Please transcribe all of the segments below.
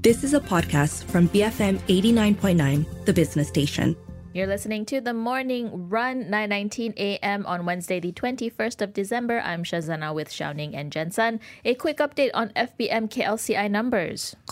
This is a podcast from BFM 89.9, the business station. You're listening to the Morning Run, 9:19 a.m. on Wednesday, the 21st of December. I'm Shazana with Xiaoning and Jensen. A quick update on FBM KLCI numbers.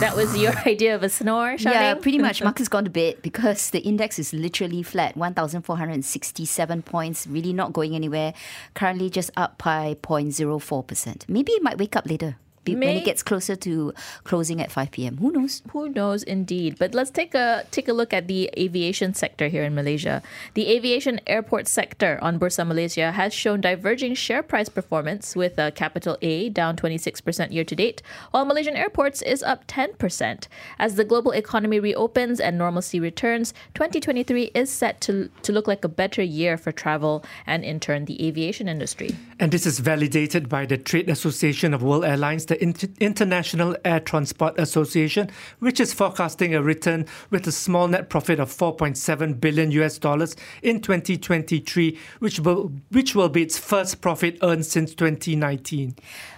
that was your idea of a snore, Xiaoning? Yeah, pretty much. Market's gone to bed because the index is literally flat, 1,467 points, really not going anywhere. Currently just up by 0.04%. Maybe it might wake up later when May- it gets closer to closing at 5 p.m. Who knows? Who knows indeed. But let's take a take a look at the aviation sector here in Malaysia. The aviation airport sector on Bursa Malaysia has shown diverging share price performance with a capital A down 26% year to date, while Malaysian airports is up 10%. As the global economy reopens and normalcy returns, 2023 is set to to look like a better year for travel and in turn the aviation industry. And this is validated by the Trade Association of World Airlines, the Inter- International Air Transport Association, which is forecasting a return with a small net profit of 4.7 billion US dollars in 2023, which will which will be its first profit earned since 2019.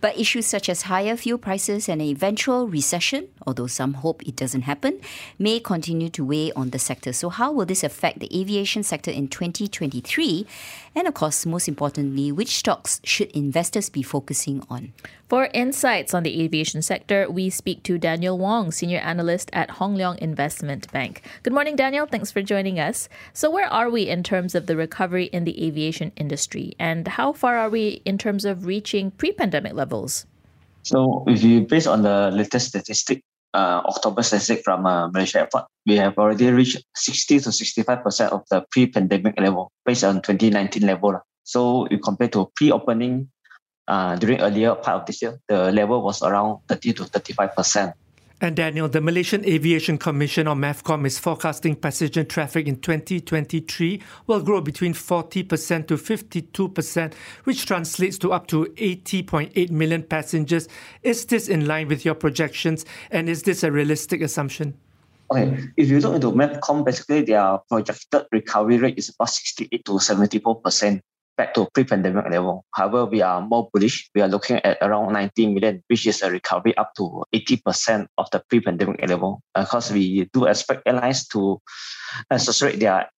But issues such as higher fuel prices and an eventual recession, although some hope it doesn't happen, may continue to weigh on the sector. So, how will this affect the aviation sector in 2023? And of course, most importantly, which stocks should investors be focusing on? For insights on the aviation sector, we speak to Daniel Wong, senior analyst at Hong Leong Investment Bank. Good morning, Daniel. Thanks for joining us. So, where are we in terms of the recovery in the aviation industry, and how far are we in terms of reaching pre-pandemic levels? So if you based on the latest statistic, uh, October statistic from uh, Malaysia Airport, we have already reached 60 to 65% of the pre-pandemic level based on 2019 level. So you compare to pre-opening uh, during earlier part of this year, the level was around 30 to 35%. And Daniel, the Malaysian Aviation Commission or MAVCOM is forecasting passenger traffic in 2023 will grow between 40% to 52%, which translates to up to 80.8 million passengers. Is this in line with your projections and is this a realistic assumption? Okay, if you look into MAVCOM, basically their projected recovery rate is about 68 to 74% back to pre-pandemic level. However, we are more bullish. We are looking at around 19 million, which is a recovery up to 80% of the pre-pandemic level. Because we do expect airlines to accelerate their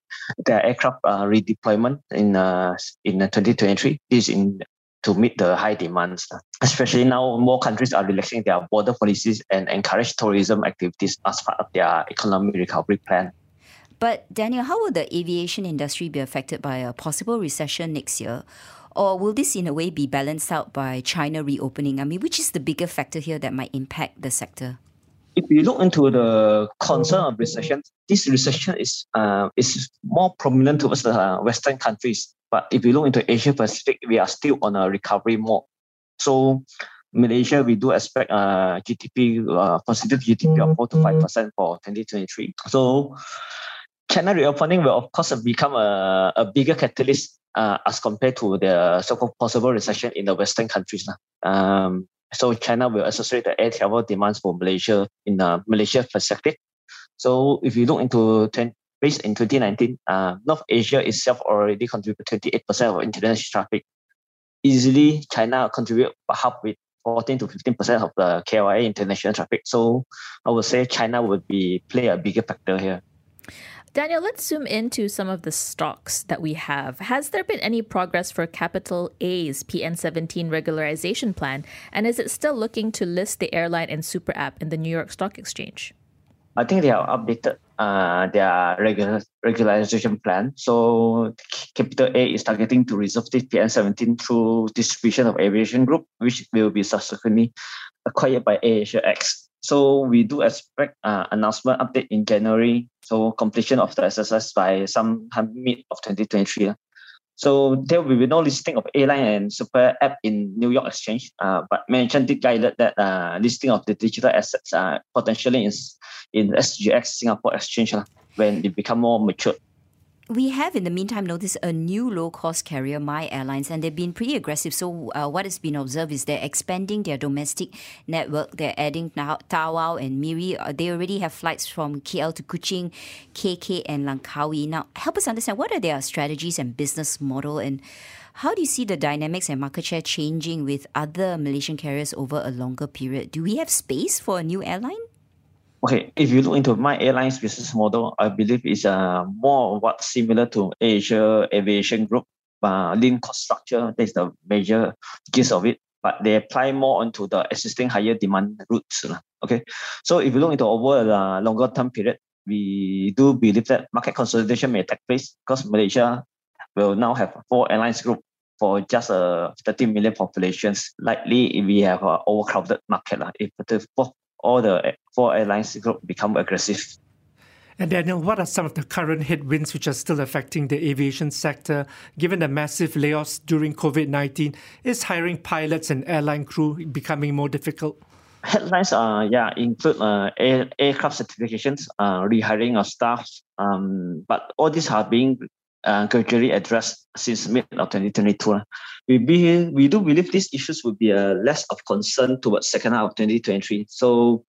their aircraft uh, redeployment in uh, in 2023. This is in to meet the high demands. Especially now, more countries are relaxing their border policies and encourage tourism activities as part of their economic recovery plan. But, Daniel, how will the aviation industry be affected by a possible recession next year? Or will this, in a way, be balanced out by China reopening? I mean, which is the bigger factor here that might impact the sector? If you look into the concern of recession, this recession is uh, is more prominent towards the uh, Western countries. But if you look into Asia Pacific, we are still on a recovery mode. So Malaysia, we do expect uh, GDP, uh, positive GDP of 4 to 5% for 2023. So China reopening will, of course, become a, a bigger catalyst uh, as compared to the so-called possible recession in the Western countries. Um, so China will accelerate the air travel demands for Malaysia in the Malaysia perspective. So if you look into 10, based in 2019, uh, North Asia itself already contribute 28% of international traffic. Easily, China contribute half with 14 to 15% of the KLIA international traffic. So I would say China would be play a bigger factor here. Daniel, let's zoom into some of the stocks that we have. Has there been any progress for Capital A's PN17 regularization plan? And is it still looking to list the airline and super app in the New York Stock Exchange? I think they have updated uh, their regular, regularization plan. So Capital A is targeting to resolve this PN17 through distribution of aviation group, which will be subsequently acquired by AirAsia X. So we do expect uh, announcement update in January. So completion of the exercise by sometime mid of 2023. So there will be no listing of airline and super app in New York Exchange. Uh, but mentioned did guided that uh, listing of the digital assets uh, potentially is in SGX Singapore Exchange lah, when it become more mature. We have, in the meantime, noticed a new low cost carrier, My Airlines, and they've been pretty aggressive. So, uh, what has been observed is they're expanding their domestic network. They're adding now Tawau and Miri. Uh, they already have flights from KL to Kuching, KK, and Langkawi. Now, help us understand what are their strategies and business model, and how do you see the dynamics and market share changing with other Malaysian carriers over a longer period? Do we have space for a new airline? Okay, if you look into my airline's business model, I believe it's uh, more what similar to Asia Aviation Group, uh, lean cost structure. That's the major gist of it. But they apply more onto the existing higher demand routes. Okay, so if you look into over a longer term period, we do believe that market consolidation may take place because Malaysia will now have four airlines group for just a uh, 30 million populations. Likely, we have an overcrowded market. If the all the four airlines group become aggressive. And Daniel, what are some of the current headwinds which are still affecting the aviation sector? Given the massive layoffs during COVID 19, is hiring pilots and airline crew becoming more difficult? Headlines uh, yeah, include uh, air, aircraft certifications, uh, rehiring of staff, um, but all these are being uh, gradually addressed since mid of 2022. We, be, we do believe these issues will be uh, less of concern towards second half of 2023. So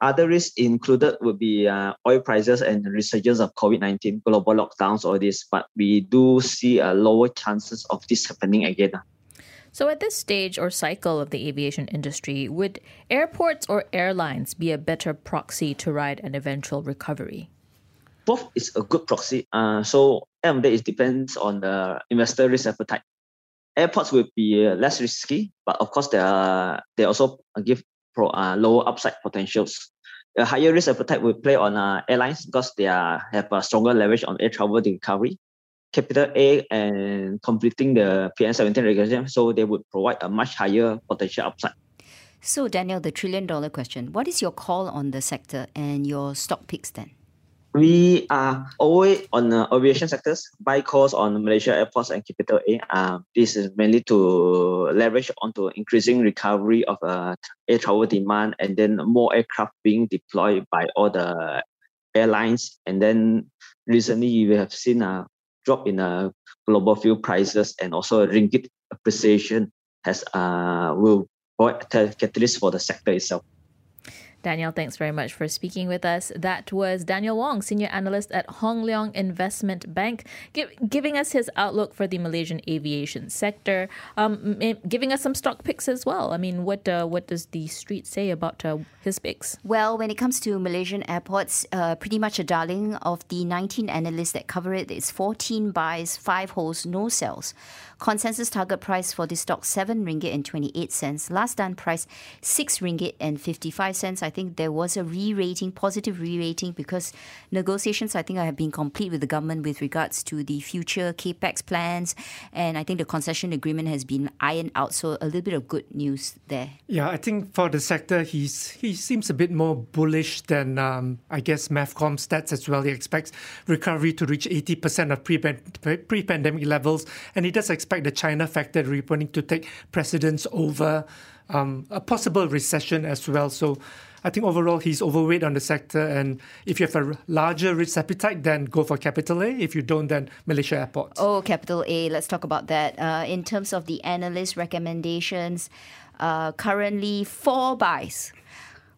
other risks included would be uh, oil prices and resurgence of COVID-19, global lockdowns, all this. But we do see uh, lower chances of this happening again. So, at this stage or cycle of the aviation industry, would airports or airlines be a better proxy to ride an eventual recovery? Both is a good proxy. Uh, so, end of the day, it depends on the investor risk appetite. Airports will be uh, less risky, but of course, they are they also give pro, uh, lower upside potentials. A higher risk appetite will play on uh, airlines because they are, have a stronger leverage on air travel recovery. Capital A and completing the PN17 regulation, so they would provide a much higher potential upside. So, Daniel, the trillion dollar question what is your call on the sector and your stock picks then? We are always on the aviation sectors, buy calls on Malaysia airports and capital A. Uh, this is mainly to leverage onto increasing recovery of uh, air travel demand and then more aircraft being deployed by all the airlines. And then recently we have seen a drop in uh, global fuel prices and also ringgit appreciation has uh, will provide a catalyst for the sector itself. Daniel, thanks very much for speaking with us. That was Daniel Wong, Senior Analyst at Hong Leong Investment Bank, give, giving us his outlook for the Malaysian aviation sector, um, giving us some stock picks as well. I mean, what uh, what does the street say about uh, his picks? Well, when it comes to Malaysian airports, uh, pretty much a darling of the 19 analysts that cover it. It's 14 buys, 5 holds, no sells. Consensus target price for this stock, 7 ringgit and 28 cents. Last done price, 6 ringgit and 55 cents. I think there was a re-rating, positive re-rating, because negotiations, I think, have been complete with the government with regards to the future capex plans, and I think the concession agreement has been ironed out. So a little bit of good news there. Yeah, I think for the sector, he's he seems a bit more bullish than um, I guess MAVCOM stats as well. He expects recovery to reach 80% of pre pre-pandemic levels, and he does expect the China factor reopening to take precedence over um, a possible recession as well. So I think overall he's overweight on the sector. And if you have a larger risk appetite, then go for Capital A. If you don't, then Malaysia Airports. Oh, Capital A. Let's talk about that. Uh, in terms of the analyst recommendations, uh, currently four buys,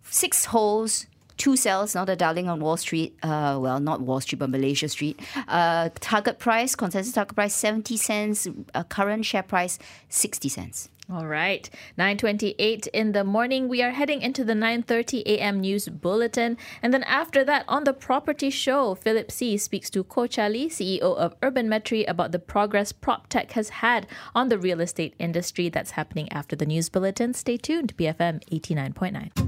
six holds, two sells, not a darling on Wall Street. Uh, well, not Wall Street, but Malaysia Street. Uh, target price, consensus target price, 70 cents. Uh, current share price, 60 cents. All right, 9:28 in the morning. We are heading into the 9:30 a.m. news bulletin, and then after that, on the property show, Philip See speaks to Ko Cha Lee, CEO of Urbanmetry, about the progress prop tech has had on the real estate industry. That's happening after the news bulletin. Stay tuned. BFM 89.9.